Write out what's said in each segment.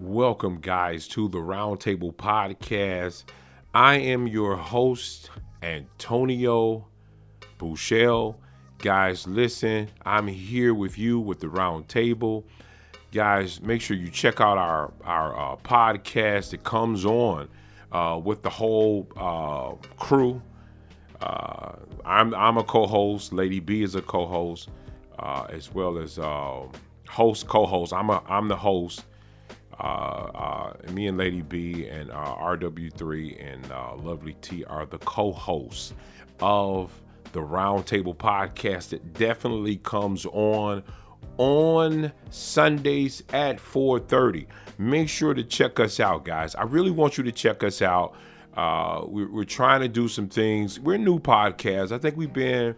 Welcome, guys, to the Roundtable Podcast. I am your host, Antonio Bouchel. Guys, listen, I'm here with you with the Roundtable. Guys, make sure you check out our, our uh, podcast. It comes on uh, with the whole uh, crew. Uh, I'm, I'm a co host, Lady B is a co host, uh, as well as uh, host, co host. I'm, a, I'm the host uh, uh, me and Lady B and uh, RW3 and uh, Lovely T are the co-hosts of the Roundtable podcast that definitely comes on on Sundays at 4:30. Make sure to check us out, guys. I really want you to check us out. Uh, we're, we're trying to do some things. We're new podcast. I think we've been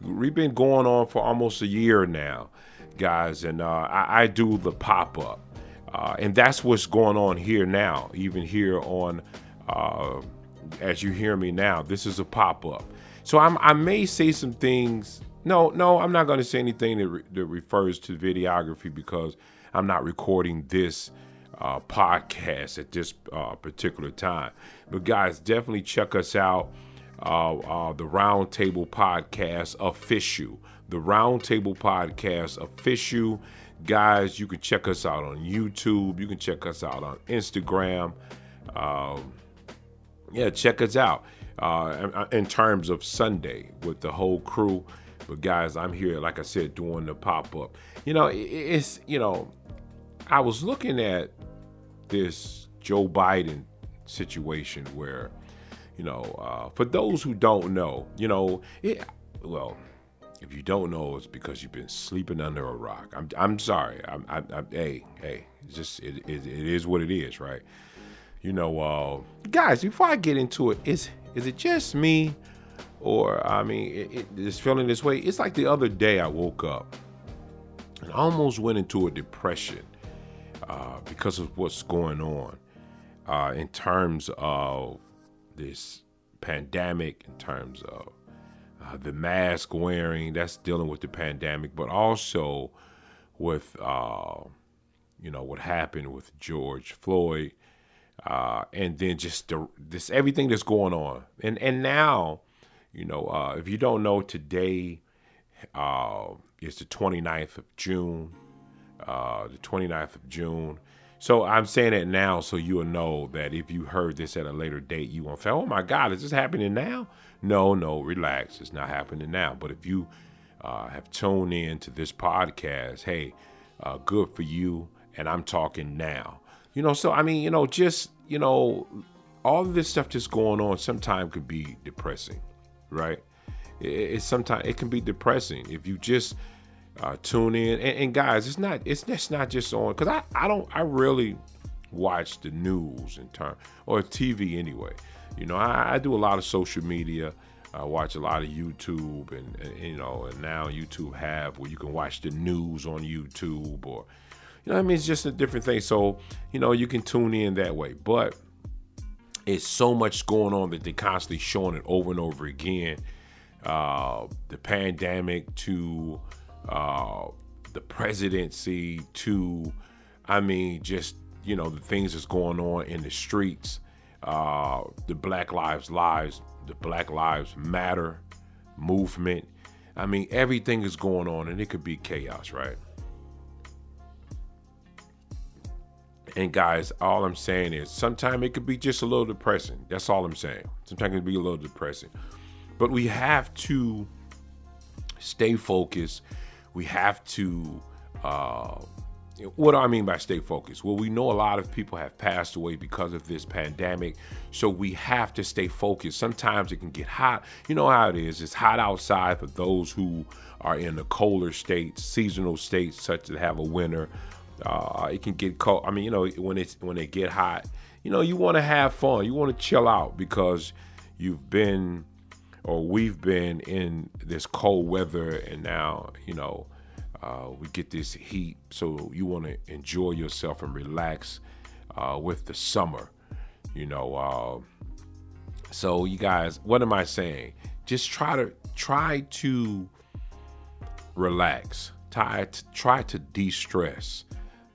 we've been going on for almost a year now, guys, and I, I do the pop up. Uh, and that's what's going on here now, even here on, uh, as you hear me now, this is a pop up. So I'm, i may say some things. No, no, I'm not going to say anything that, re- that, refers to videography because I'm not recording this uh, podcast at this uh, particular time. But guys, definitely check us out. Uh, uh, the Roundtable Podcast official. The Roundtable Podcast official guys, you can check us out on YouTube. You can check us out on Instagram. Um, yeah, check us out uh, in terms of Sunday with the whole crew. But guys, I'm here, like I said, doing the pop up. You know, it's you know, I was looking at this Joe Biden situation where, you know, uh, for those who don't know, you know, it, well, if you don't know, it's because you've been sleeping under a rock. I'm, I'm sorry. I'm, I'm, I'm hey, hey, it's just it, it, it is what it is, right? You know, uh, guys. Before I get into it, is is it just me, or I mean, it, it, it's feeling this way? It's like the other day I woke up and almost went into a depression uh, because of what's going on uh, in terms of this pandemic, in terms of the mask wearing, that's dealing with the pandemic, but also with, uh, you know, what happened with George Floyd, uh, and then just the, this everything that's going on, and and now, you know, uh, if you don't know, today uh, is the 29th of June, uh, the 29th of June. So I'm saying it now so you'll know that if you heard this at a later date, you won't say, "Oh my God, is this happening now?" No, no, relax. It's not happening now. But if you uh, have tuned in to this podcast, hey, uh, good for you. And I'm talking now. You know, so I mean, you know, just, you know, all of this stuff that's going on sometimes could be depressing, right? It, it's sometimes it can be depressing if you just uh, tune in. And, and, guys, it's not it's just not just on because I I don't I really watch the news in turn or TV anyway. You know, I, I do a lot of social media. I watch a lot of YouTube, and, and, you know, and now YouTube have where you can watch the news on YouTube, or you know, I mean, it's just a different thing. So you know, you can tune in that way. But it's so much going on that they're constantly showing it over and over again. Uh, the pandemic to uh, the presidency to, I mean, just you know, the things that's going on in the streets uh, the Black Lives Lives, the Black Lives Matter movement. I mean, everything is going on, and it could be chaos, right? And guys, all I'm saying is sometimes it could be just a little depressing. That's all I'm saying. Sometimes it can be a little depressing. But we have to stay focused. We have to uh, what do I mean by stay focused? Well, we know a lot of people have passed away because of this pandemic, so we have to stay focused. Sometimes it can get hot. You know how it is. It's hot outside for those who are in the colder states, seasonal states, such as have a winter. Uh, it can get cold. I mean, you know, when it's when it get hot, you know, you want to have fun. You want to chill out because you've been or we've been in this cold weather, and now you know uh, we get this heat, so you want to enjoy yourself and relax uh, with the summer. You know, uh, so you guys, what am I saying? Just try to try to relax. Try to try to de-stress.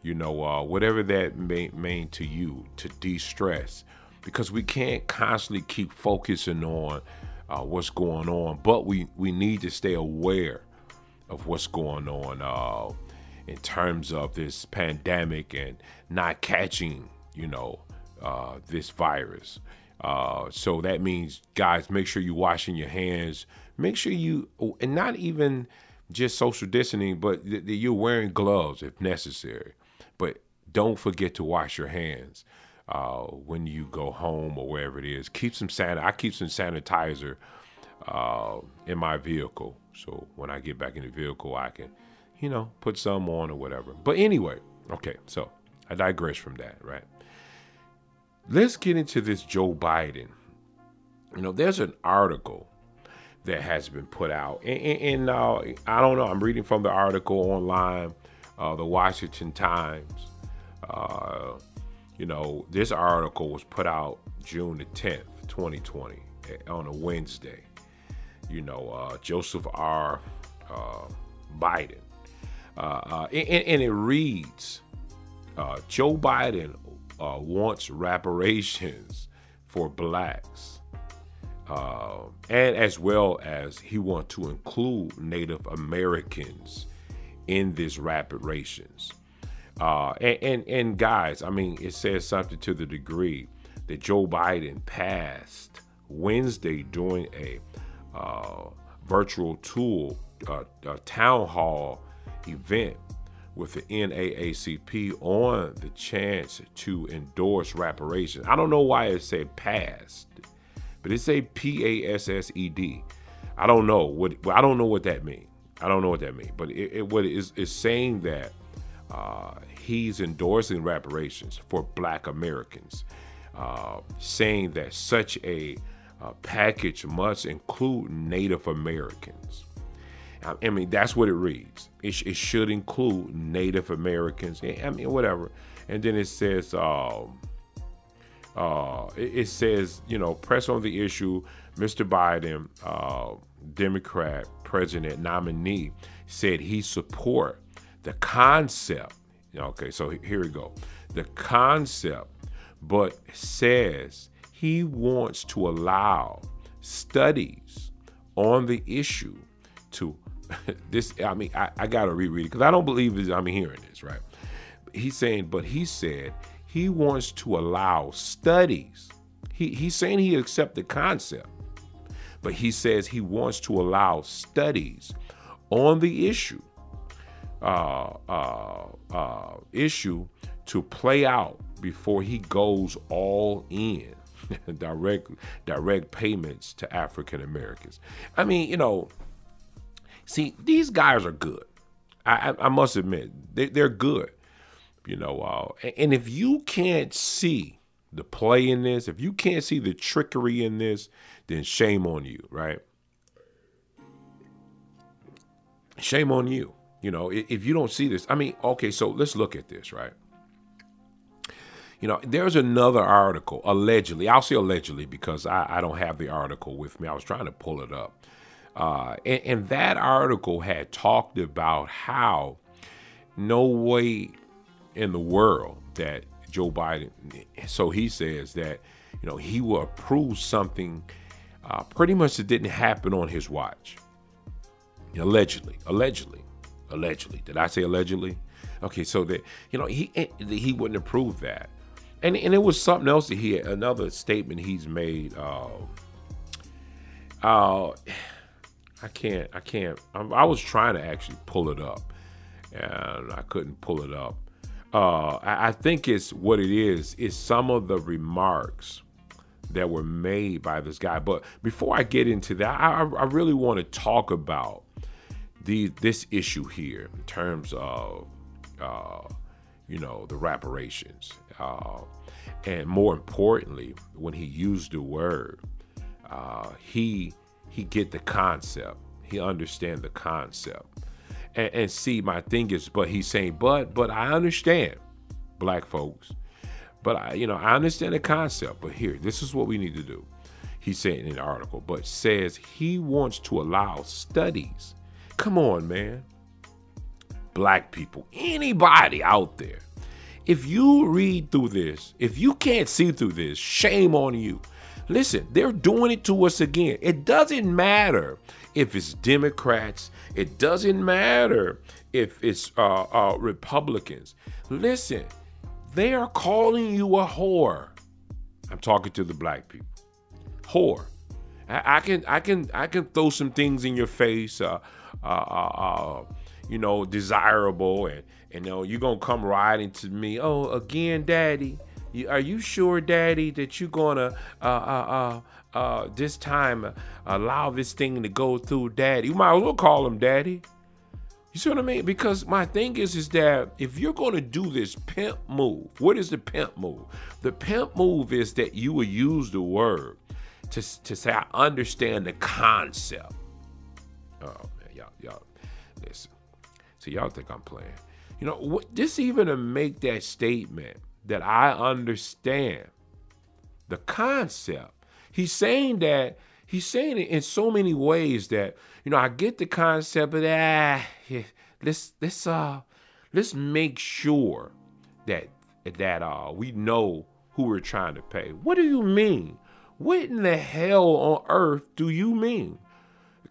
you know, uh, whatever that may mean to you to de-stress, because we can't constantly keep focusing on uh, what's going on, but we we need to stay aware of what's going on uh, in terms of this pandemic and not catching, you know, uh, this virus. Uh, so that means, guys, make sure you're washing your hands. Make sure you, and not even just social distancing, but that you're wearing gloves if necessary. But don't forget to wash your hands uh, when you go home or wherever it is. Keep some san. I keep some sanitizer uh, in my vehicle, so when I get back in the vehicle, I can, you know, put some on or whatever. But anyway, okay. So I digress from that, right? Let's get into this Joe Biden. You know, there's an article that has been put out, and, and uh, I don't know. I'm reading from the article online, uh, the Washington Times. Uh, you know, this article was put out June the 10th, 2020, eh, on a Wednesday. You know, uh, Joseph R. Uh, Biden. Uh, and, and, it reads Joe Biden uh, wants reparations for blacks. Uh, and as well as he wants to include Native Americans in this reparations. Uh, and, and, and guys, I mean, it says something to the degree that Joe Biden passed Wednesday during a uh, virtual tool uh, town hall event with the NAACP on the chance to endorse reparations. I don't know why it said passed, but it say P A S S E D. I don't know what I don't know what that means. I don't know what that means, but it, it what is is saying that uh, he's endorsing reparations for Black Americans, uh, saying that such a uh, package must include Native Americans. I mean, that's what it reads. It, sh- it should include Native Americans. I mean, whatever. And then it says, um, uh, it, it, says, you know, press on the issue. Mr. Biden, uh, Democrat president nominee, said he support the concept. Okay, so here we go. The concept, but says he wants to allow studies on the issue to this, I mean, I, I got to reread it because I don't believe this, I'm hearing this, right? He's saying, but he said he wants to allow studies. He, he's saying he accept the concept, but he says he wants to allow studies on the issue, uh, uh, uh, issue to play out before he goes all in. direct direct payments to African Americans. I mean, you know, See, these guys are good. I, I, I must admit, they, they're good. You know, uh, and if you can't see the play in this, if you can't see the trickery in this, then shame on you, right? Shame on you. You know, if you don't see this, I mean, okay, so let's look at this, right? You know, there's another article, allegedly. I'll say allegedly because I, I don't have the article with me. I was trying to pull it up. Uh, and, and that article had talked about how no way in the world that Joe Biden, so he says that, you know, he will approve something uh, pretty much that didn't happen on his watch. Allegedly, allegedly, allegedly. Did I say allegedly? Okay, so that you know he he wouldn't approve that, and and it was something else that he another statement he's made. Uh, uh, I can't. I can't. I, I was trying to actually pull it up, and I couldn't pull it up. Uh, I, I think it's what it is. Is some of the remarks that were made by this guy. But before I get into that, I, I really want to talk about the this issue here in terms of uh, you know the reparations, uh, and more importantly, when he used the word, uh, he he get the concept. He understand the concept. And, and see, my thing is, but he's saying, but, but I understand, black folks. But I, you know, I understand the concept. But here, this is what we need to do. He saying in the article, but says he wants to allow studies. Come on, man. Black people, anybody out there if you read through this, if you can't see through this, shame on you. Listen, they're doing it to us again. It doesn't matter if it's Democrats, it doesn't matter if it's uh, uh, Republicans. Listen, they are calling you a whore. I'm talking to the black people. Whore. I, I can I can I can throw some things in your face, uh, uh, uh, uh you know, desirable, and, and you know you're gonna come riding to me. Oh, again, daddy. Are you sure, Daddy, that you're gonna uh, uh, uh, uh, this time allow this thing to go through, Daddy? You might as well call him Daddy. You see what I mean? Because my thing is, is that if you're gonna do this pimp move, what is the pimp move? The pimp move is that you will use the word to to say I understand the concept. Oh See, y'all think I'm playing. You know, what, just even to make that statement that I understand the concept. He's saying that he's saying it in so many ways that you know I get the concept, but ah, let's let's uh let's make sure that that uh we know who we're trying to pay. What do you mean? What in the hell on earth do you mean?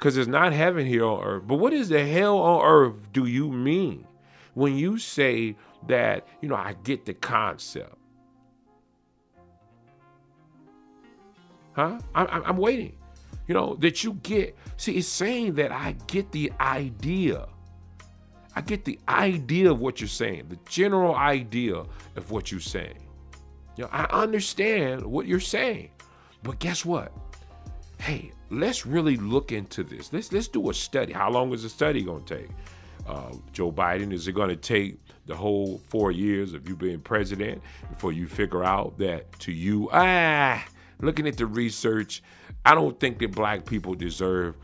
Because it's not heaven here on earth. But what is the hell on earth do you mean when you say that, you know, I get the concept. Huh? I'm, I'm waiting. You know, that you get. See, it's saying that I get the idea. I get the idea of what you're saying, the general idea of what you're saying. You know, I understand what you're saying. But guess what? Hey, let's really look into this. Let's let's do a study. How long is the study going to take? Uh, Joe Biden, is it going to take the whole four years of you being president before you figure out that to you, ah, looking at the research, I don't think that black people deserve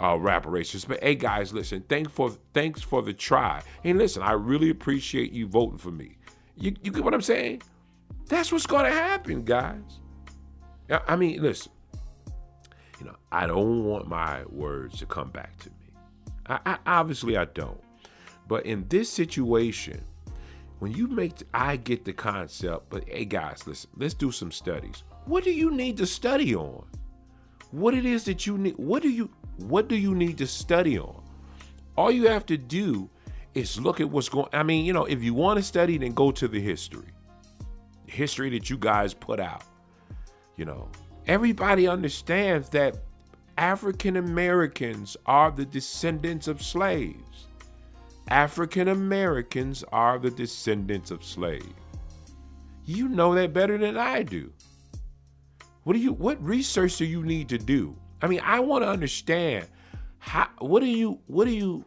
uh, reparations. But hey, guys, listen, thanks for thanks for the try. And listen, I really appreciate you voting for me. You, you get what I'm saying? That's what's going to happen, guys. I mean, listen. You know, I don't want my words to come back to me. I, I obviously I don't. But in this situation, when you make, I get the concept, but hey guys, listen, let's do some studies. What do you need to study on? What it is that you need, what do you, what do you need to study on? All you have to do is look at what's going, I mean, you know, if you want to study, then go to the history. History that you guys put out. You know, everybody understands that African Americans are the descendants of slaves. African Americans are the descendants of slaves. You know that better than I do. What do you what research do you need to do? I mean, I want to understand how what do you what do you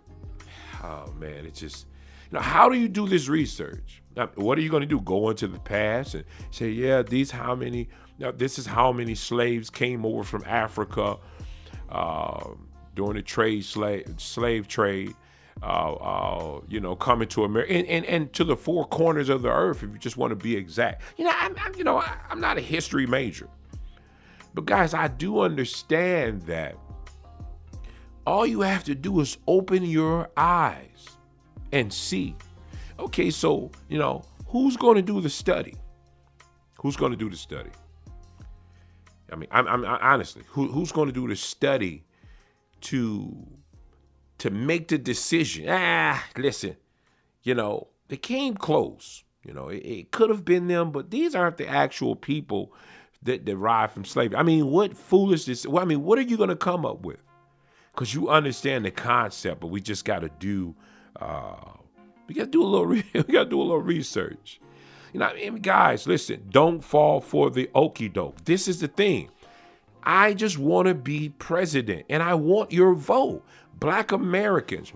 oh man, it's just you know, how do you do this research? Now, what are you going to do? Go into the past and say, yeah, these how many now this is how many slaves came over from Africa uh, during the trade slave slave trade uh, uh, you know, coming to America and, and, and to the four corners of the earth, if you just want to be exact. You know, I'm, I'm you know, I, I'm not a history major, but guys, I do understand that all you have to do is open your eyes and see. Okay, so you know, who's going to do the study? Who's going to do the study? I mean, I'm, I'm honestly, who, who's going to do the study to to make the decision. Ah, listen, you know, they came close. You know, it, it could have been them, but these aren't the actual people that derived from slavery. I mean, what foolishness? Well, I mean, what are you going to come up with? Because you understand the concept, but we just got to do. Uh, we got to do a little. Re- we got to do a little research. You know, I mean, guys, listen. Don't fall for the okey doke. This is the thing. I just want to be president, and I want your vote black Americans.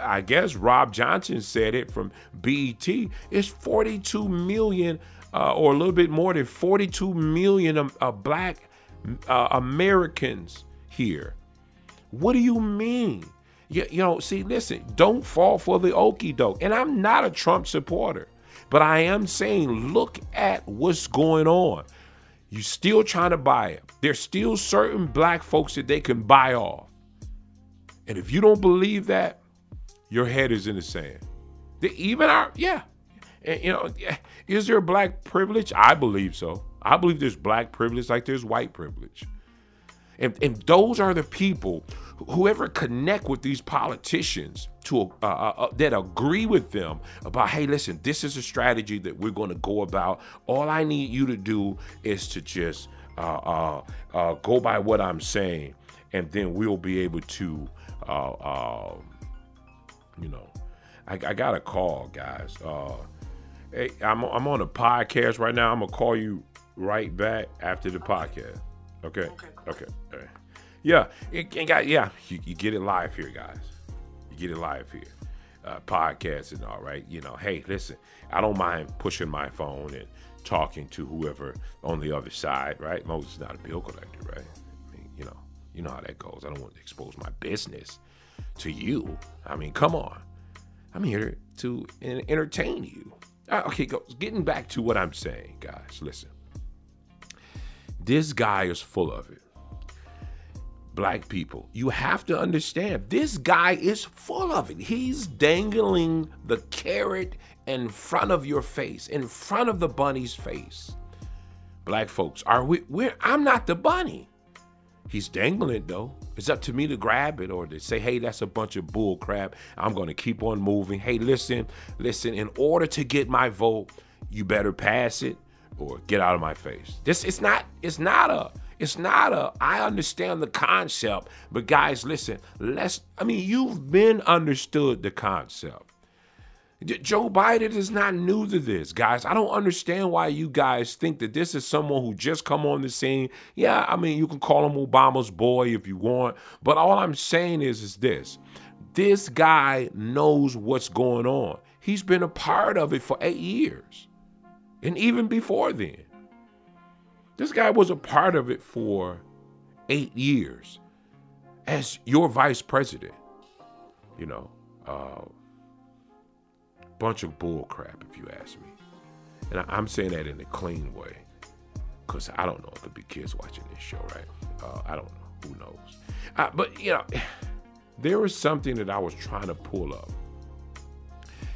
I, guess Rob Johnson said it from BET. It's 42 million, uh, or a little bit more than 42 million of, of black uh, Americans here. What do you mean? You, you know, see, listen, don't fall for the okey doke. And I'm not a Trump supporter, but I am saying, look at what's going on. You're still trying to buy it. There's still certain black folks that they can buy off. And if you don't believe that, your head is in the sand. Even our, yeah. And, you know, is there black privilege? I believe so. I believe there's black privilege like there's white privilege. And, and those are the people whoever connect with these politicians to uh, uh, uh, that agree with them about hey listen this is a strategy that we're going to go about. All i need you to do is to just uh, uh, uh, go by what i'm saying and then we'll be able to um, you know I, I, got a call guys. Hey I'm, I'm on a podcast right now. I'm gonna call you right back after the podcast. Okay? Okay, okay. Yeah, it, it got yeah. You, you, get it live here, guys. You get it live here, uh, and all right. You know, hey, listen, I don't mind pushing my phone and talking to whoever on the other side, right? Moses is not a bill collector, right? I mean, you know, you know how that goes. I don't want to expose my business to you. I mean, come on. I'm here to entertain you. Uh, okay, go, getting back to what I'm saying, guys. Listen, this guy is full of it black people. You have to understand, this guy is full of it. He's dangling the carrot in front of your face, in front of the bunny's face. Black folks, are we we're I'm not the bunny. He's dangling it though. It's up to me to grab it or to say, hey, that's a bunch of bull crap. I'm gonna keep on moving. Hey, listen, listen, in order to get my vote, you better pass it or get out of my face. This it's not, it's not a it's not a, I understand the concept, but guys, listen, let's, I mean, you've been understood the concept. Joe Biden is not new to this, guys. I don't understand why you guys think that this is someone who just come on the scene. Yeah, I mean, you can call him Obama's boy if you want, but all I'm saying is is this. This guy knows what's going on. He's been a part of it for 8 years. And even before then. This guy was a part of it for eight years as your vice president. You know, uh, bunch of bull crap, if you ask me. And I, am saying that in a clean way, because I don't know. It could be kids watching this show, right? Uh, I don't know. Who knows? Uh, but you know, there was something that I was trying to pull up,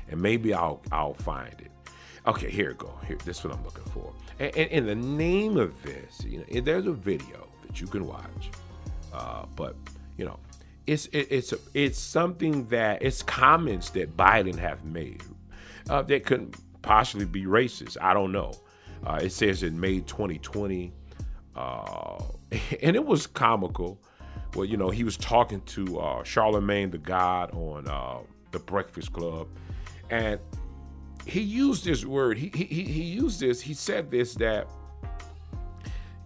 and maybe I'll I'll find it. Okay, here we go. Here, this is what I'm looking for. And, and, and the name of this, you know, there's a video that you can watch, uh, but you know, it's it, it's a, it's something that it's comments that Biden have made uh, that could possibly be racist. I don't know. Uh, it says in May 2020, uh, and it was comical. Well, you know, he was talking to uh, Charlemagne the God on uh, the Breakfast Club, and he used this word. He, he, he used this. He said this that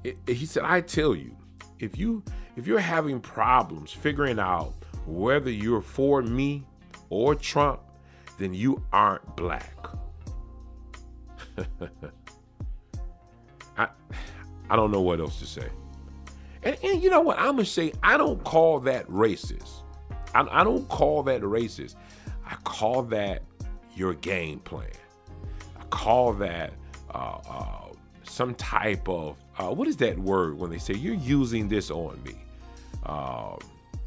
it, he said, I tell you, if you if you're having problems figuring out whether you're for me or Trump, then you aren't black. I I don't know what else to say. And, and, you know what? I'm gonna say I don't call that racist. I, I don't call that racist. I call that your game plan. I call that uh, uh, some type of uh, what is that word when they say you're using this on me? Um,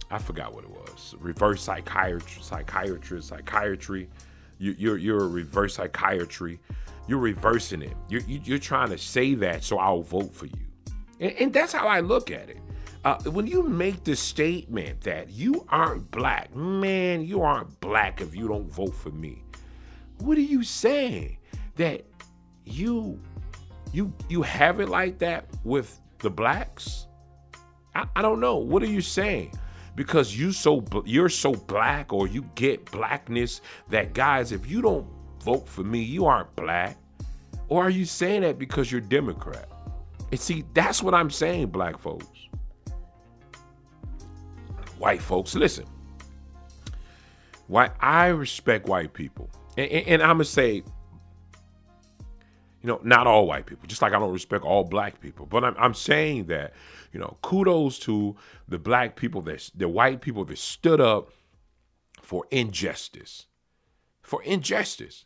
I forgot what it was. Reverse psychiatry, psychiatrist, psychiatry. You, you're you're a reverse psychiatry. You're reversing it. You're you're trying to say that so I'll vote for you, and, and that's how I look at it. Uh, when you make the statement that you aren't black, man, you aren't black if you don't vote for me. What are you saying? That you you you have it like that with the blacks? I, I don't know. What are you saying? Because you so you're so black or you get blackness that guys, if you don't vote for me, you aren't black. Or are you saying that because you're Democrat? And see, that's what I'm saying, black folks. White folks, listen. Why I respect white people. And, and, I'm gonna say, you know, not all white people, just like I don't respect all black people. But I'm, I'm saying that, you know, kudos to the black people that the white people that stood up for injustice, for injustice.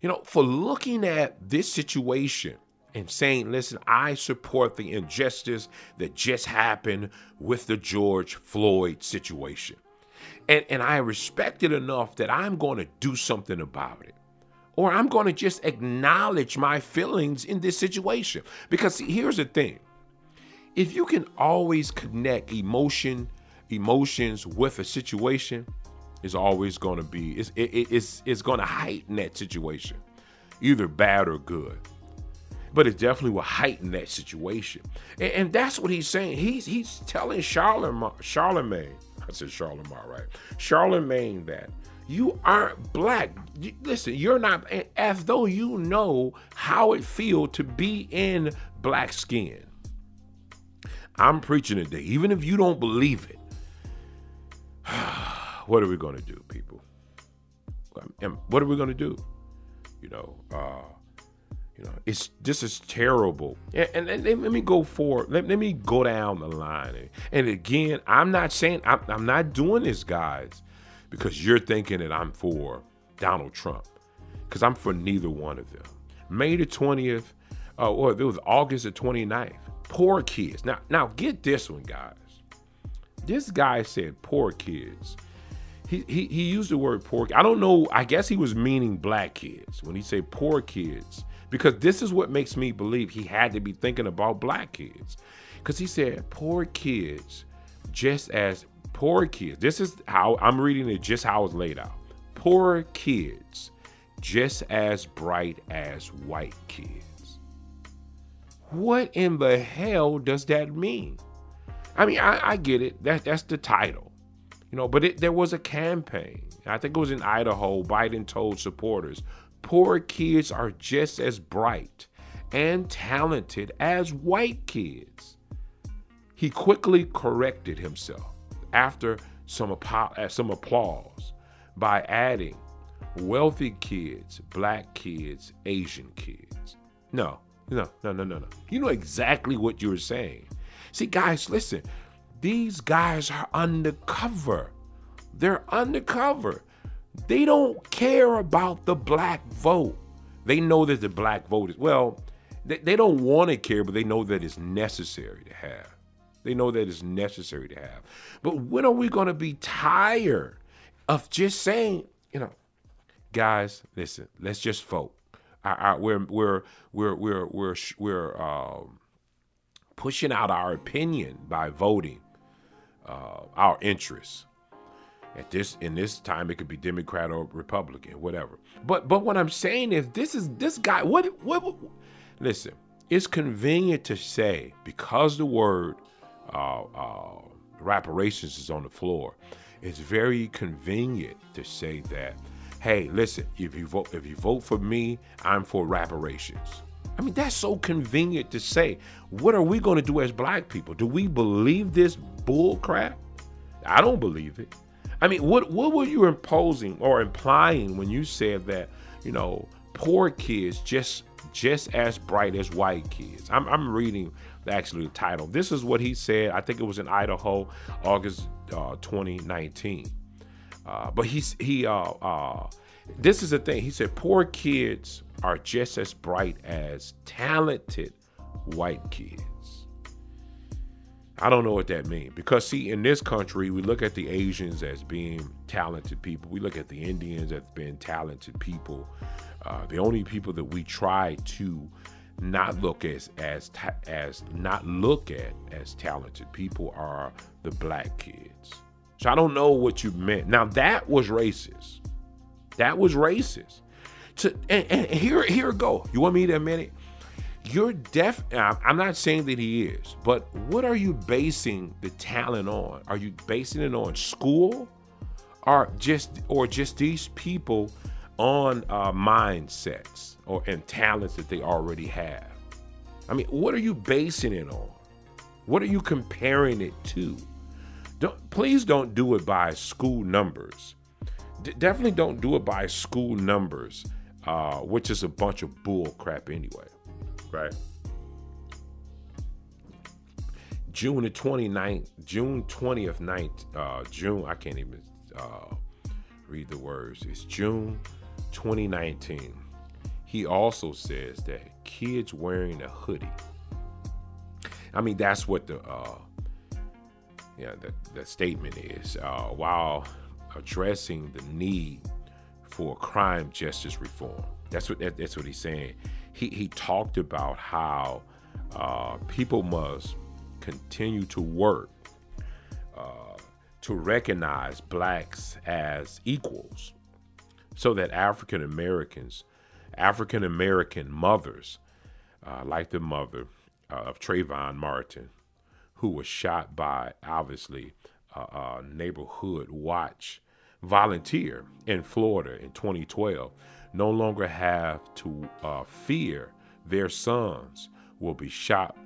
You know, for looking at this situation and saying, listen, I support the injustice that just happened with the George Floyd situation and, and I respect it enough that I'm going to do something about it. or I'm going to just acknowledge my feelings in this situation. Because see, here's the thing if you can always connect emotion, emotions with a situation, it's always going to be, it's, it, it's, it's going to heighten that situation, either bad or good. But it definitely will heighten that situation. And, and that's what he's saying. He's, he's telling Charlemagne, Charlemagne, I said Charlemagne, right? Charlemagne that you aren't black. Listen, you're not as though you know how it feels to be in black skin. I'm preaching today, even if you don't believe it. what are we going to do, people? What are we going to do? You know, uh, you know, it's this is terrible. And, and, and let me go forward. Let, let, me go down the line. And, and again, I'm not saying I'm, I'm not doing this, guys because you're thinking that I'm for Donald Trump, because I'm for neither one of them. May the 20th, uh, or it was August the 29th. Poor kids. Now, now get this one, guys. This guy said poor kids. He, he, he used the word poor. I don't know. I guess he was meaning black kids when he said poor kids, because this is what makes me believe he had to be thinking about black kids. Because he said poor kids, just as Poor kids. This is how I'm reading it, just how it's laid out. Poor kids, just as bright as white kids. What in the hell does that mean? I mean, I, I get it. That that's the title, you know. But it, there was a campaign. I think it was in Idaho. Biden told supporters, "Poor kids are just as bright and talented as white kids." He quickly corrected himself after some, uh, some applause by adding wealthy kids, black kids, Asian kids. No, no, no, no, no, no. You know exactly what you're saying. See, guys, listen, these guys are undercover. They're undercover. They don't care about the black vote. They know that the black vote is, well, they, they don't want to care, but they know that it's necessary to have. They know that it's necessary to have. But when are we going to be tired of just saying, you know, guys, listen, let's just vote. I, I, we're we're we're we're we're we're um, pushing out our opinion by voting uh, our interests. At this in this time, it could be Democrat or Republican, whatever. But but what I'm saying is, this is this guy. What what? what listen, it's convenient to say because the word uh, uh, reparations is on the floor, it's very convenient to say that, hey, listen, if you vote if you vote for me, I'm for reparations. I mean, that's so convenient to say. What are we going to do as black people? Do we believe this bull crap? I don't believe it. I mean, what what were you imposing or implying when you said that, you know, poor kids just just as bright as white kids? I'm, I'm reading actually the title. This is what he said. I think it was in Idaho, August uh, 2019. Uh, but he's he uh, uh, this is the thing. He said poor kids are just as bright as talented white kids. I don't know what that means because see in this country we look at the Asians as being talented people. We look at the Indians as being talented people. Uh, the only people that we try to not look as as as not look at as talented people are the black kids. So I don't know what you meant. Now that was racist. That was racist. To and, and here here go. You want me to admit it? You're deaf. I'm not saying that he is, but what are you basing the talent on? Are you basing it on school, or just or just these people on uh, mindsets or and talents that they already have. I mean, what are you basing it on? What are you comparing it to? Don't, please don't do it by school numbers. D- definitely don't do it by school numbers, uh, which is a bunch of bull crap anyway, right? June the 29th, June 20th, night, uh, June, I can't even uh, read the words. It's June 2019, he also says that kids wearing a hoodie. I mean, that's what the uh, yeah the, the statement is. Uh, while addressing the need for crime justice reform. That's what that, that's what he's saying. He he talked about how uh, people must continue to work uh, to recognize blacks as equals, so that African Americans, African American mothers, uh, like the mother of Trayvon Martin, who was shot by obviously a neighborhood watch volunteer in Florida in 2012 no longer have to uh, fear their sons will be shot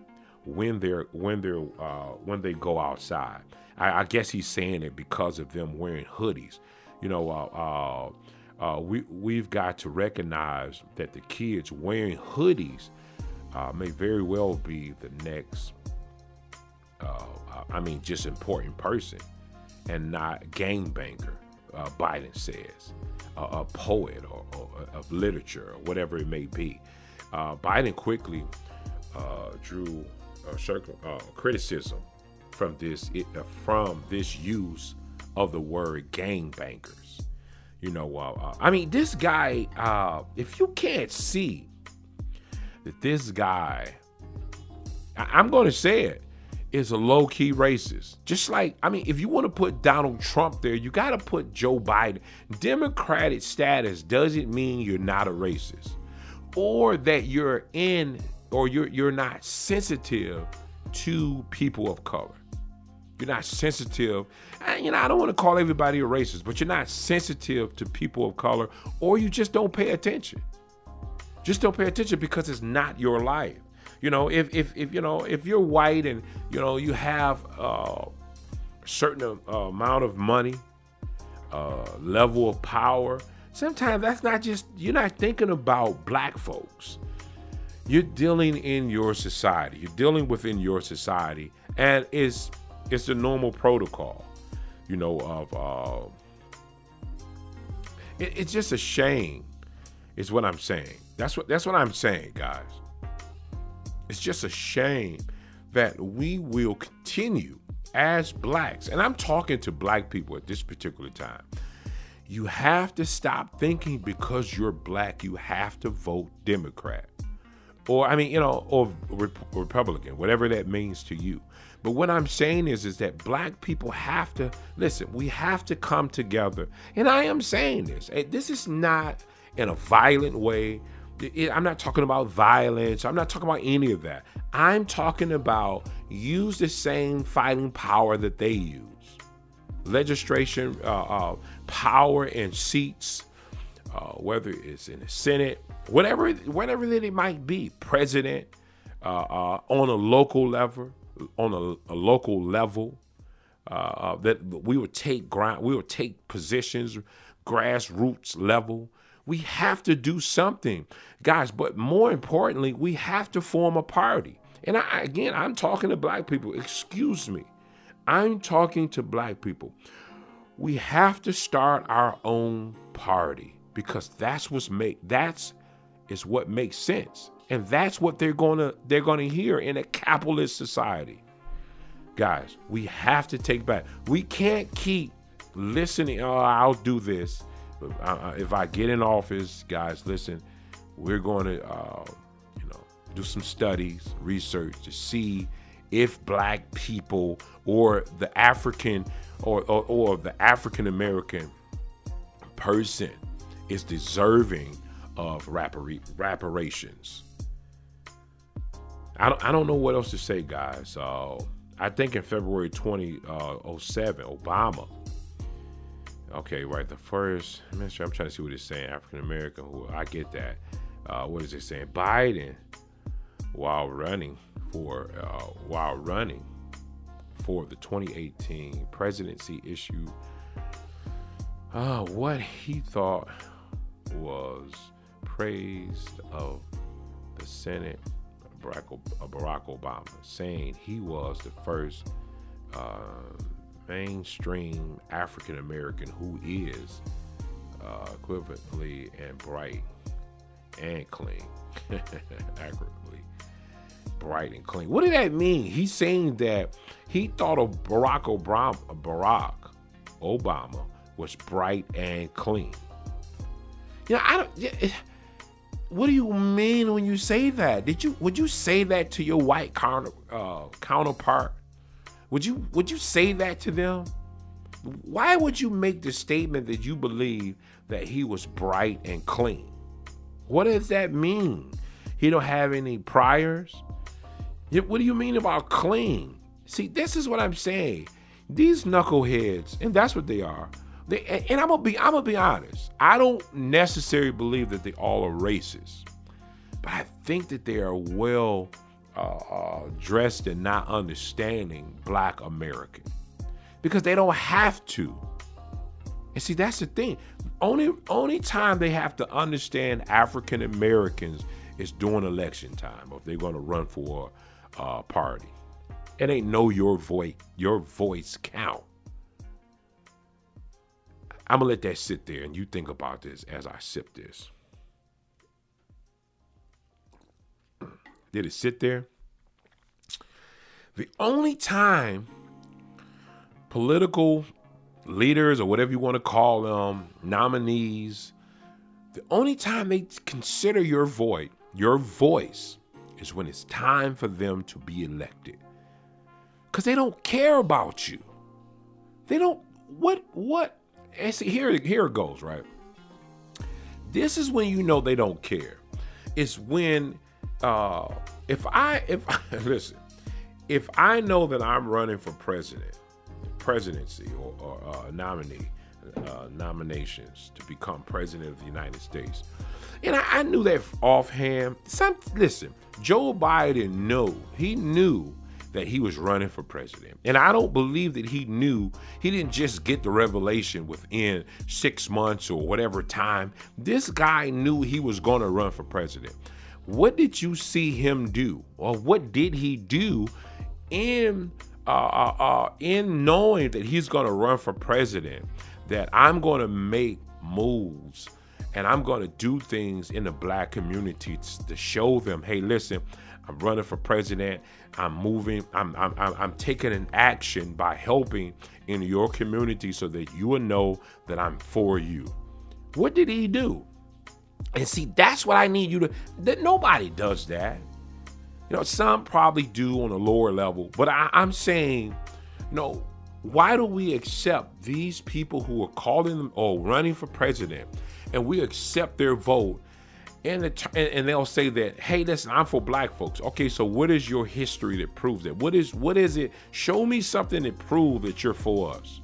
when they're when they're uh, when they go outside. I, I, guess he's saying it because of them wearing hoodies. You know, uh, uh, uh we we've got to recognize that the kids wearing hoodies uh, may very well be the next. I mean, just important person, and not gangbanger uh, Biden says, a, a poet or, or, of literature or whatever it may be. Uh, Biden quickly uh, drew circle, uh, criticism from this uh, from this use of the word gangbangers. You know, I mean, this guy. if you can't see that this guy, I- I'm going to say it is a low key racist. Just like, I mean, if you want to put Donald Trump there, you got to put Joe Biden. Democratic status doesn't mean you're not a racist or that you're in or you're you're not sensitive to people of color. You're not sensitive. And, you know, I don't want to call everybody a racist, but you're not sensitive to people of color or you just don't pay attention. Just don't pay attention because it's not your life. You know, if if if you know if you're white and you know you have uh, a certain uh, amount of money, uh, level of power, sometimes that's not just you're not thinking about black folks. You're dealing in your society. You're dealing within your society, and it's it's the normal protocol, you know. Of uh, it, it's just a shame, is what I'm saying. That's what that's what I'm saying, guys. It's just a shame that we will continue as blacks, and I'm talking to black people at this particular time. You have to stop thinking because you're black, you have to vote Democrat. Or, I mean, you know, or Republican, whatever that means to you. But what I'm saying is, is that black people have to listen. We have to come together, and I am saying this. This is not in a violent way. I'm not talking about violence. I'm not talking about any of that. I'm talking about use the same fighting power that they use. Legislation, uh, uh, power and seats, uh, whether it's in the Senate, whatever, whatever that it might be, president, uh, uh, on a local level, on a, a local level, uh, that we would take ground, we would take positions, grassroots level we have to do something, guys. But more importantly, we have to form a party. And I, again, I'm talking to black people. Excuse me. I'm talking to black people. We have to start our own party because that's what's make that's is what makes sense. And that's what they're gonna they're gonna hear in a capitalist society. Guys, we have to take back. We can't keep listening, oh, I'll do this if I get in office, guys, listen, we're going to, uh, you know, do some studies, research to see if black people or the African or, or, or the African American person is deserving of repar- reparations. I don't, I don't know what else to say, guys. Uh, I think in February 2007, uh, Obama Okay, right. The first I'm trying to see what it's saying. African American. Who I get that. Uh, what is it saying? Biden, while running for uh, while running for the 2018 presidency, issue, uh, what he thought was praised of the Senate, Barack, Barack Obama, saying he was the first. Uh, mainstream African American who is uh, equivalently and bright and clean. Accurately bright and clean. What did that mean? He's saying that he thought of Barack Obama, Barack Obama was bright and clean. You know, I don't. What do you mean when you say that? Did you would you say that to your white counter, uh, counterpart? Would you would you say that to them? Why would you make the statement that you believe that he was bright and clean? What does that mean? He don't have any priors? What do you mean about clean? See, this is what I'm saying. These knuckleheads, and that's what they are. They, and I'm gonna be I'm gonna be honest. I don't necessarily believe that they all are racist, but I think that they are well uh, uh, dressed and not understanding Black American because they don't have to. And see, that's the thing. Only only time they have to understand African Americans is during election time, or if they're going to run for a uh, party. It ain't know your voice. Your voice count. I'm gonna let that sit there, and you think about this as I sip this. Did it sit there? The only time political leaders or whatever you want to call them, nominees, the only time they consider your voice, your voice, is when it's time for them to be elected. Cause they don't care about you. They don't what what and see here here it goes, right? This is when you know they don't care. It's when uh if I if listen, if I know that I'm running for president, presidency or, or uh, nominee uh, nominations to become president of the United States. And I, I knew that offhand. Some listen, Joe Biden knew he knew that he was running for president, and I don't believe that he knew. He didn't just get the revelation within six months or whatever time. This guy knew he was going to run for president. What did you see him do, or what did he do in? uh, uh, uh, in knowing that he's going to run for president, that I'm going to make moves and I'm going to do things in the black community to show them, hey, listen, I'm running for president. I'm moving. I'm, I'm, I'm taking an action by helping in your community so that you will know that I'm for you. What did he do? And see, that's what I need you to. That nobody does that. You know, some probably do on a lower level, but I, I'm saying, you know, why do we accept these people who are calling them or running for president and we accept their vote and, the, and they'll say that hey listen i'm for black folks okay so what is your history that proves that what is what is it show me something that proves that you're for us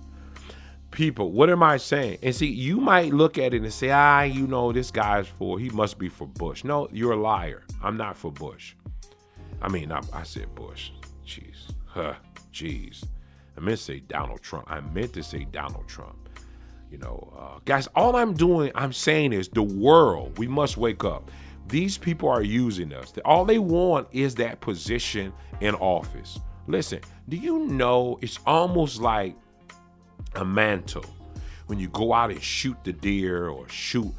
people what am i saying and see you might look at it and say ah you know this guy's for he must be for bush no you're a liar i'm not for bush I mean, I, I said Bush. Jeez. Huh. Jeez. I meant to say Donald Trump. I meant to say Donald Trump. You know, uh, guys, all I'm doing, I'm saying is the world, we must wake up. These people are using us. All they want is that position in office. Listen, do you know it's almost like a mantle when you go out and shoot the deer or shoot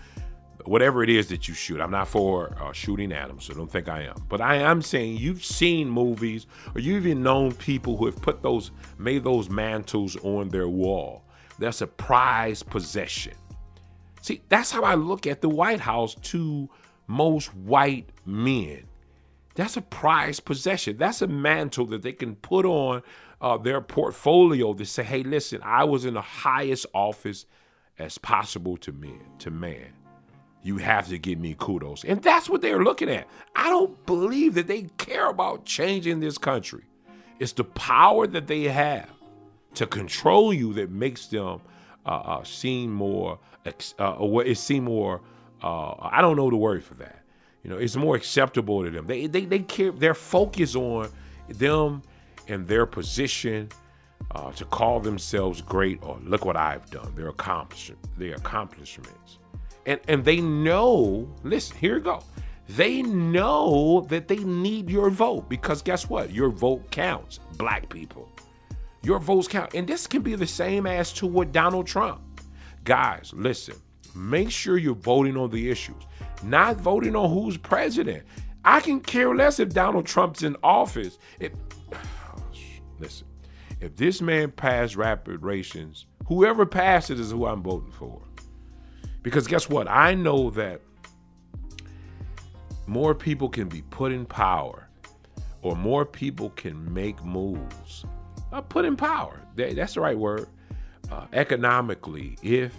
whatever it is that you shoot. I'm not for uh, shooting animals, so don't think I am. But I am saying you've seen movies or you've even known people who have put those, made those mantles on their wall. That's a prized possession. See, that's how I look at the White House to most white men. That's a prized possession. That's a mantle that they can put on uh, their portfolio to say, hey, listen, I was in the highest office as possible to men, to man you have to give me kudos. And that's what they're looking at. I don't believe that they care about changing this country. It's the power that they have to control you that makes them uh, uh, seem more, uh, or it seem more, uh, I don't know the word for that. You know, it's more acceptable to them. They, they, they care, they're focused on them and their position uh, to call themselves great or look what I've done, their accomplishment, their accomplishments. And and they know listen here you go. They know that they need your vote because guess what? Your vote counts black people. Your votes count. And this can be the same as to what donald trump. Guys listen make sure you're voting on the issues not voting on who's president. I can care less if donald trump's in office if listen if this man passed reparations whoever passes is who i'm voting for Because guess what? I know that more people can be put in power or more people can make moves. Uh, put in power. That's the right word. Uh, economically, if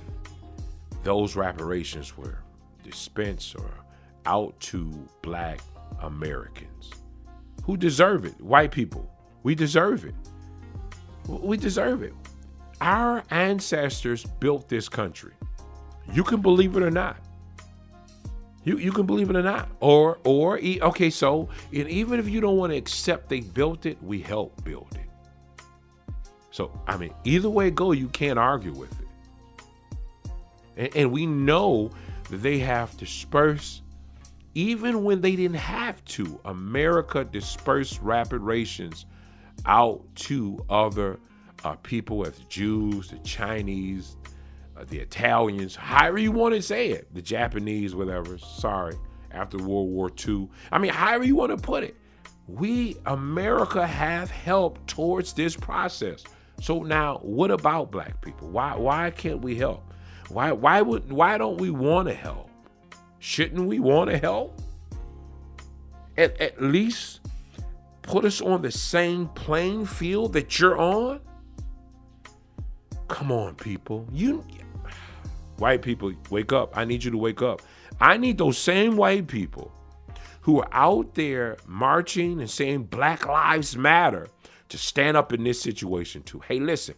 those reparations were dispensed or out to black Americans who deserve it, white people, we deserve it. We deserve it. Our ancestors built this country. You can believe it or not. You you can believe it or not. Or or okay, so and even if you don't want to accept they built it, we helped build it. So I mean, either way go, you can't argue with it. And, and we know that they have dispersed, even when they didn't have to. America dispersed reparations out to other uh, people, as Jews, the Chinese, uh, the Italians, however you want to say it, the Japanese, whatever. Sorry, after World War II. I mean, however you want to put it. We, America, have helped towards this process. So now, what about black people? Why why can't we help? Why why would why don't we want to help? Shouldn't we want to help? At, at least put us on the same playing field that you're on? Come on, people. You white people, wake up. I need you to wake up. I need those same white people who are out there marching and saying Black Lives Matter to stand up in this situation too. Hey, listen,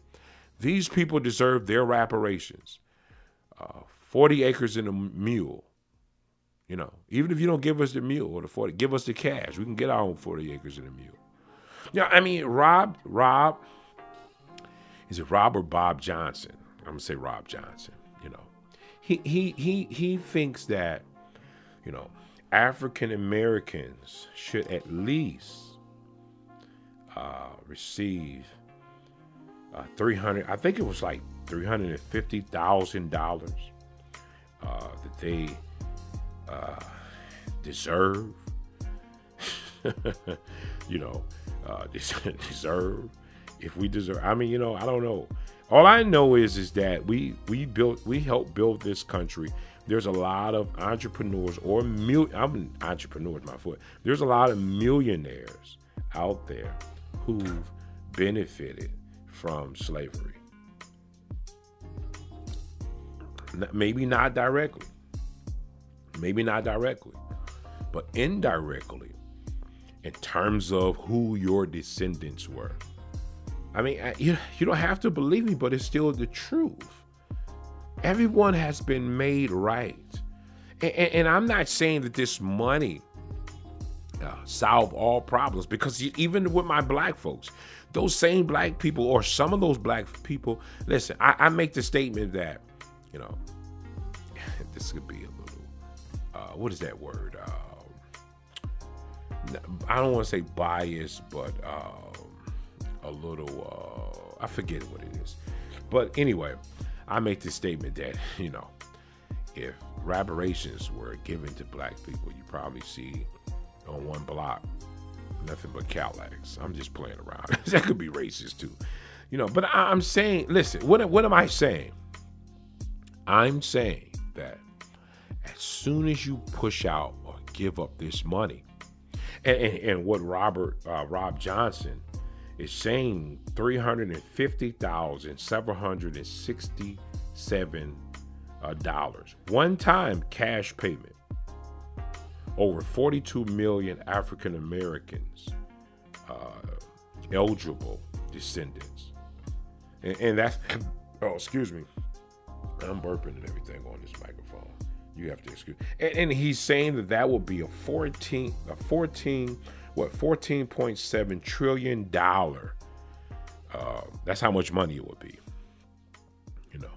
these people deserve their reparations. Uh, 40 acres and a mule. You know, even if you don't give us the mule or the 40, give us the cash. We can get our own 40 acres and a mule. Yeah, I mean, Rob, Rob, is it Rob or Bob Johnson? I'm gonna say Rob Johnson. You know, he he he he thinks that, you know, African Americans should at least uh, receive uh, 300. I think it was like 350 thousand dollars uh, that they uh, deserve. you know, uh, deserve if we deserve. I mean, you know, I don't know. All I know is is that we we built we helped build this country. There's a lot of entrepreneurs or mil- I'm an entrepreneur with my foot. There's a lot of millionaires out there who've benefited from slavery. Maybe not directly. Maybe not directly, but indirectly in terms of who your descendants were. I mean, you, you don't have to believe me, but it's still the truth. Everyone has been made right. And, and I'm not saying that this money uh, solve all problems because even with my black folks, those same black people or some of those black people, listen, I, I make the statement that, you know, this could be a uh, what is that word? Uh, I don't want to say biased, but uh, a little uh, I forget what it is. But anyway, I make the statement that, you know, if reparations were given to black people, you probably see on one block nothing but Cadillacs. I'm just playing around. that could be racist too. You know, but I'm saying, listen, what, what am I saying? I'm saying that as soon as you push out or give up this money, and, and, and what Robert uh, Rob Johnson is saying three hundred and fifty thousand seven hundred and sixty-seven uh, dollars one-time cash payment. Over 42 million African Americans uh, eligible descendants, and, and that's oh excuse me, I'm burping and everything on this microphone. You have to excuse. And, and he's saying that that will be a 14 a 14 what 14.7 trillion dollar uh, that's how much money it would be you know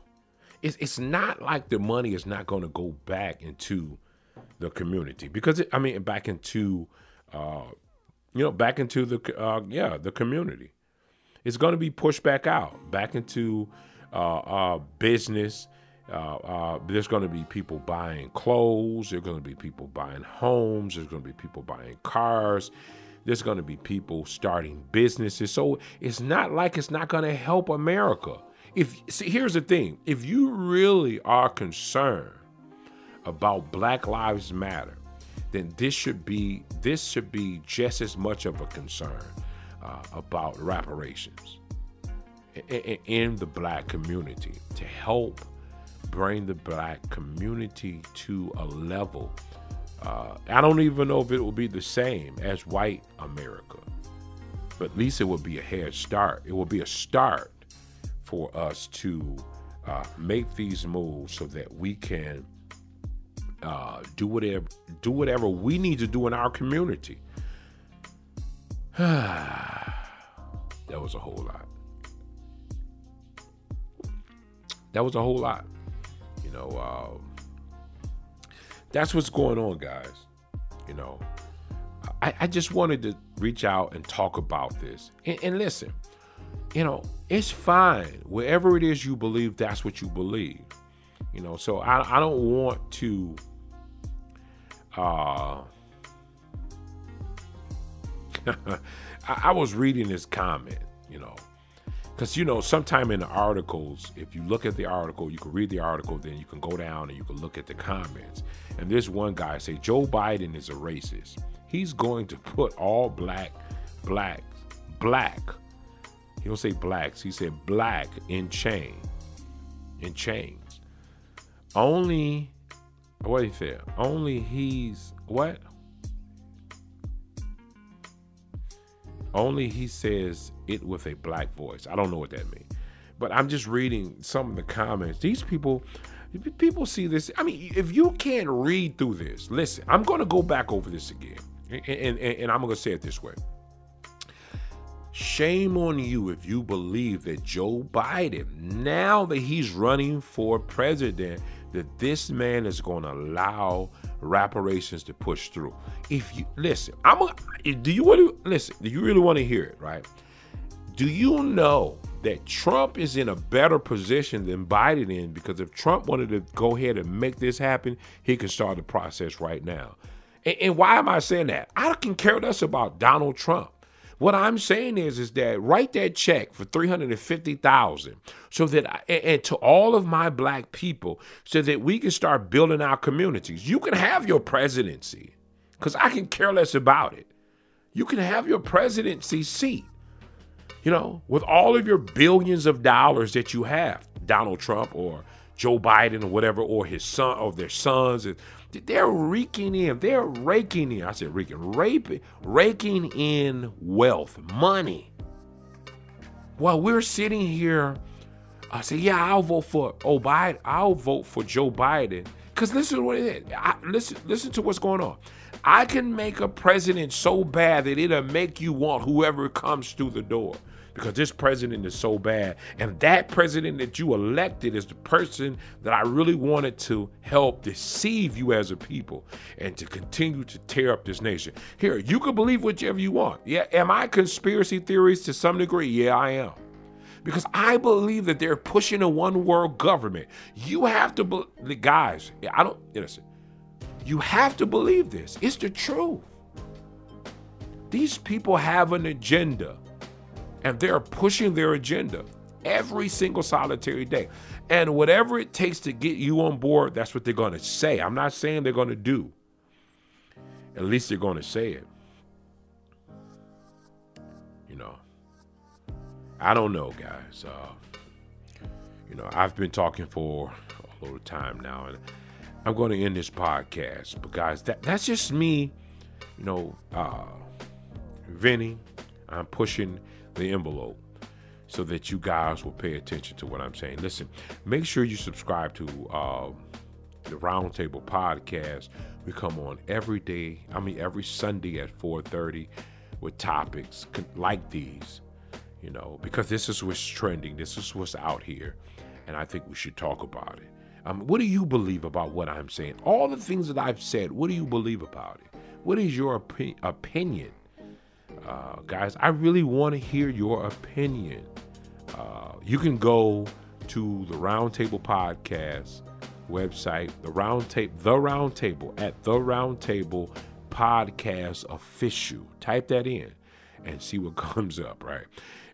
it's, it's not like the money is not going to go back into the community because it, i mean back into uh, you know back into the uh, yeah the community it's going to be pushed back out back into uh, uh, business uh, uh, there's going to be people buying clothes. There's going to be people buying homes. There's going to be people buying cars. There's going to be people starting businesses. So it's not like it's not going to help America. if see, here's the thing: if you really are concerned about Black Lives Matter, then this should be this should be just as much of a concern uh, about reparations in, in the black community to help bring the black community to a level. Uh, I don't even know if it will be the same as white America, but at least it will be a head start. It will be a start for us to uh, make these moves so that we can uh, do whatever do whatever we need to do in our community. that was a whole lot. That was a whole lot. You know, um, that's what's going on, guys. You know, I, I, just wanted to reach out and talk about this. And, and listen, you know, it's fine. Wherever it is you believe, that's what you believe. You know, so I, I don't want to uh I, I was reading this comment, you know, because you know sometime in the articles if you look at the article you can read the article then you can go down and you can look at the comments. And this one guy say joe biden is a racist. He's going to put all black black black he don't say blacks he said black in chain in chains. Only what he said only he's what Only he says it with a black voice. I don't know what that means. But I'm just reading some of the comments. These people, people see this. I mean, if you can't read through this, listen, I'm going to go back over this again. And, and, and I'm going to say it this way. Shame on you if you believe that Joe Biden, now that he's running for president, that this man is going to allow reparations to push through. If you listen, I'm a, do you want listen? Do you really want to hear it, right? Do you know that Trump is in a better position than Biden in because if Trump wanted to go ahead and make this happen, he can start the process right now. And, and why am I saying that? I can care less about Donald Trump. What I'm saying is, is that write that check for three hundred and fifty thousand, so that I, and to all of my black people, so that we can start building our communities. You can have your presidency, because I can care less about it. You can have your presidency seat, you know, with all of your billions of dollars that you have, Donald Trump or Joe Biden or whatever, or his son or their sons. They're raking in, they're raking in. I said raking, raping, raking in wealth, money. While we're sitting here, I say, yeah, I'll vote for Biden. I'll vote for Joe Biden. Cause listen to what it is. I, listen, listen to what's going on. I can make a president so bad that it'll make you want whoever comes through the door because this president is so bad. And that president that you elected is the person that I really wanted to help deceive you as a people and to continue to tear up this nation. Here, you can believe whichever you want. Yeah, am I conspiracy theories to some degree? Yeah, I am because I believe that they're pushing a one world government. You have to, be- guys, I don't, listen, you have to believe this. It's the truth. These people have an agenda and they're pushing their agenda every single solitary day. And whatever it takes to get you on board, that's what they're going to say. I'm not saying they're going to do. At least they're going to say it. You know, I don't know, guys. Uh, you know, I've been talking for a little time now, and I'm going to end this podcast. But guys, that that's just me. You know, uh, Vinny. I'm pushing the envelope so that you guys will pay attention to what I'm saying. Listen, make sure you subscribe to um, the Roundtable podcast. We come on every day, I mean every Sunday at 4:30 with topics like these, you know, because this is what's trending, this is what's out here, and I think we should talk about it. Um, what do you believe about what I'm saying? All the things that I've said, what do you believe about it? What is your opi- opinion? Uh, guys, I really want to hear your opinion. Uh, you can go to the Roundtable Podcast website, the Roundtable, the Roundtable at the Roundtable Podcast Official. Type that in and see what comes up. Right.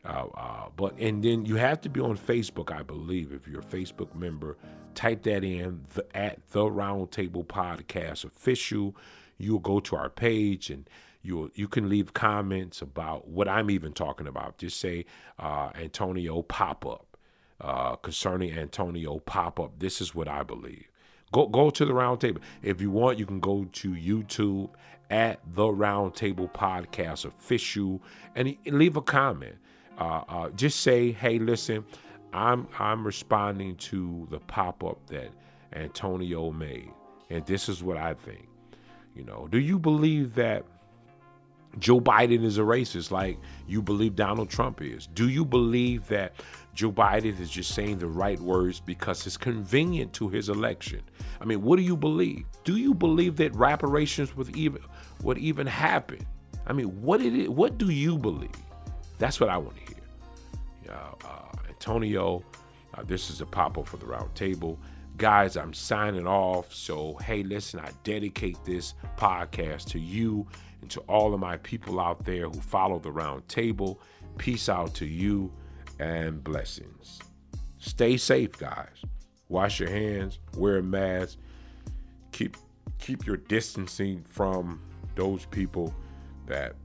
Uh, uh, but and then you have to be on Facebook, I believe. If you're a Facebook member, type that in the, at the Roundtable Podcast official. You'll go to our page and you you can leave comments about what I'm even talking about. Just say uh, Antonio pop up uh, concerning Antonio pop up. This is what I believe. Go go to the roundtable. If you want, you can go to YouTube at the Roundtable Podcast official and leave a comment. Uh, uh, just say, "Hey, listen, I'm I'm responding to the pop up that Antonio made, and this is what I think." You know, do you believe that Joe Biden is a racist like you believe Donald Trump is? Do you believe that Joe Biden is just saying the right words because it's convenient to his election? I mean, what do you believe? Do you believe that reparations would even would even happen? I mean, what it is, what do you believe? That's what I want to hear. Uh, uh, Antonio, uh, this is a pop up for the round table. Guys, I'm signing off. So, hey, listen, I dedicate this podcast to you and to all of my people out there who follow the round table. Peace out to you and blessings. Stay safe, guys. Wash your hands, wear a mask, keep keep your distancing from those people that